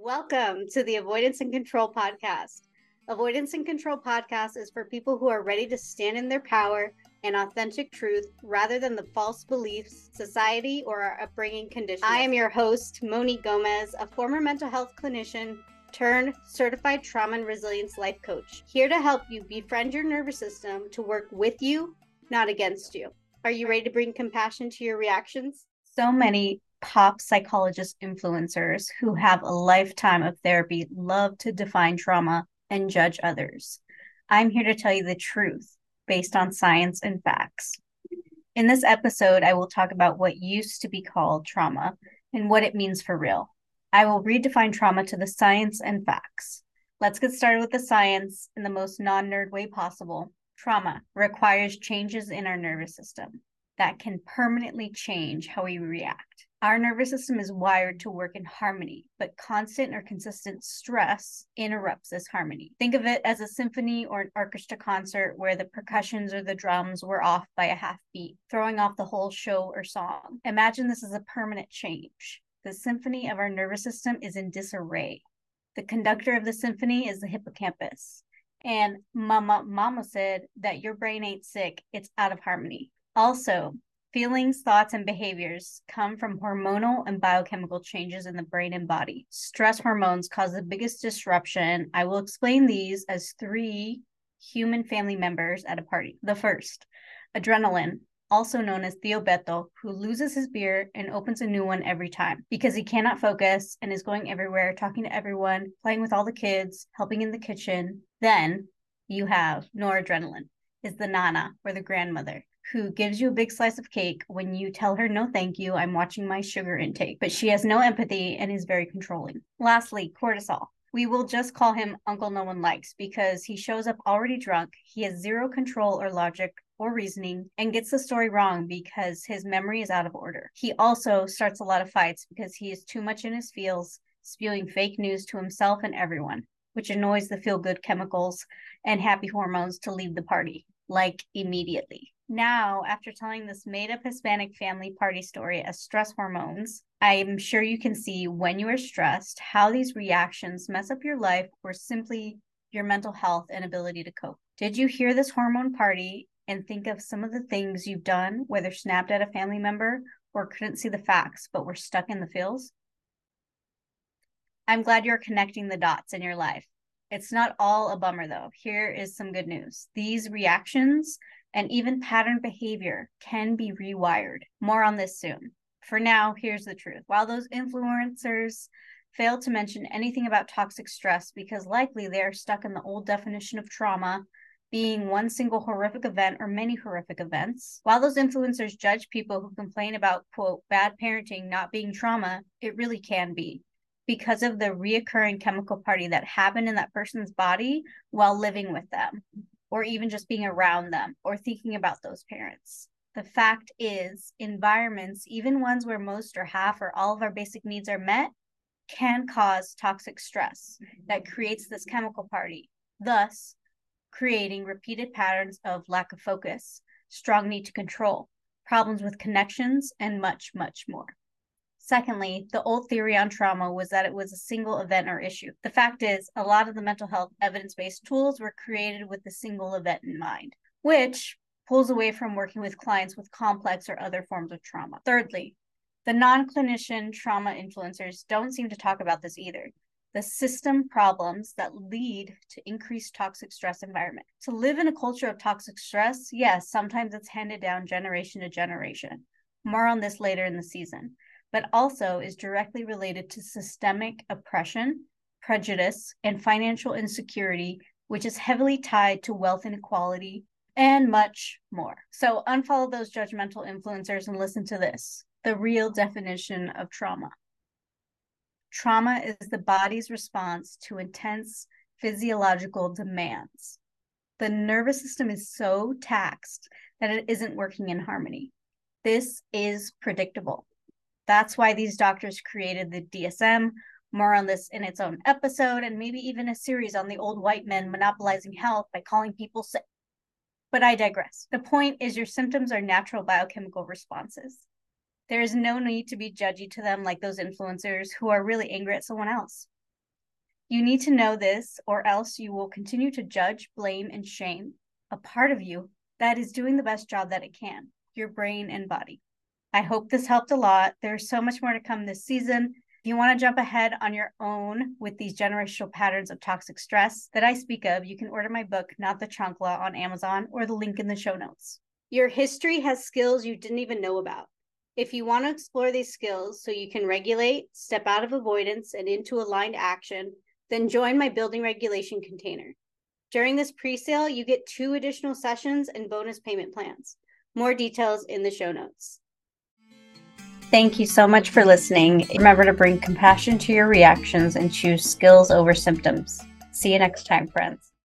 Welcome to the Avoidance and Control Podcast. Avoidance and Control Podcast is for people who are ready to stand in their power and authentic truth rather than the false beliefs society or our upbringing conditions. I am your host, Moni Gomez, a former mental health clinician turned certified trauma and resilience life coach, here to help you befriend your nervous system to work with you, not against you. Are you ready to bring compassion to your reactions? So many pop psychologist influencers who have a lifetime of therapy love to define trauma and judge others. I'm here to tell you the truth based on science and facts. In this episode, I will talk about what used to be called trauma and what it means for real. I will redefine trauma to the science and facts. Let's get started with the science in the most non nerd way possible. Trauma requires changes in our nervous system that can permanently change how we react. Our nervous system is wired to work in harmony, but constant or consistent stress interrupts this harmony. Think of it as a symphony or an orchestra concert where the percussions or the drums were off by a half beat, throwing off the whole show or song. Imagine this is a permanent change. The symphony of our nervous system is in disarray. The conductor of the symphony is the hippocampus. And mama mama said that your brain ain't sick, it's out of harmony. Also, Feelings, thoughts, and behaviors come from hormonal and biochemical changes in the brain and body. Stress hormones cause the biggest disruption. I will explain these as three human family members at a party. The first, adrenaline, also known as Tio Beto, who loses his beer and opens a new one every time because he cannot focus and is going everywhere, talking to everyone, playing with all the kids, helping in the kitchen. Then you have noradrenaline, is the nana or the grandmother who gives you a big slice of cake when you tell her no thank you. I'm watching my sugar intake but she has no empathy and is very controlling. Lastly cortisol. We will just call him uncle no one likes because he shows up already drunk he has zero control or logic or reasoning and gets the story wrong because his memory is out of order. He also starts a lot of fights because he is too much in his feels spewing fake news to himself and everyone which annoys the feel good chemicals and happy hormones to leave the party like immediately now, after telling this made up Hispanic family party story as stress hormones, I'm sure you can see when you are stressed how these reactions mess up your life or simply your mental health and ability to cope. Did you hear this hormone party and think of some of the things you've done, whether snapped at a family member or couldn't see the facts but were stuck in the feels? I'm glad you're connecting the dots in your life. It's not all a bummer though. Here is some good news. These reactions and even pattern behavior can be rewired. More on this soon. For now, here's the truth. While those influencers fail to mention anything about toxic stress because likely they are stuck in the old definition of trauma being one single horrific event or many horrific events. While those influencers judge people who complain about, quote, bad parenting not being trauma, it really can be because of the reoccurring chemical party that happened in that person's body while living with them or even just being around them or thinking about those parents. The fact is, environments, even ones where most or half or all of our basic needs are met, can cause toxic stress that creates this chemical party, thus creating repeated patterns of lack of focus, strong need to control, problems with connections, and much, much more. Secondly, the old theory on trauma was that it was a single event or issue. The fact is, a lot of the mental health evidence based tools were created with a single event in mind, which pulls away from working with clients with complex or other forms of trauma. Thirdly, the non clinician trauma influencers don't seem to talk about this either. The system problems that lead to increased toxic stress environment. To live in a culture of toxic stress, yes, sometimes it's handed down generation to generation. More on this later in the season but also is directly related to systemic oppression, prejudice, and financial insecurity, which is heavily tied to wealth inequality and much more. So unfollow those judgmental influencers and listen to this the real definition of trauma. Trauma is the body's response to intense physiological demands. The nervous system is so taxed that it isn't working in harmony. This is predictable. That's why these doctors created the DSM. More on this in its own episode, and maybe even a series on the old white men monopolizing health by calling people sick. But I digress. The point is, your symptoms are natural biochemical responses. There is no need to be judgy to them like those influencers who are really angry at someone else. You need to know this, or else you will continue to judge, blame, and shame a part of you that is doing the best job that it can your brain and body. I hope this helped a lot. There's so much more to come this season. If you want to jump ahead on your own with these generational patterns of toxic stress that I speak of, you can order my book, Not the Chancla, on Amazon or the link in the show notes. Your history has skills you didn't even know about. If you want to explore these skills so you can regulate, step out of avoidance, and into aligned action, then join my building regulation container. During this pre sale, you get two additional sessions and bonus payment plans. More details in the show notes. Thank you so much for listening. Remember to bring compassion to your reactions and choose skills over symptoms. See you next time, friends.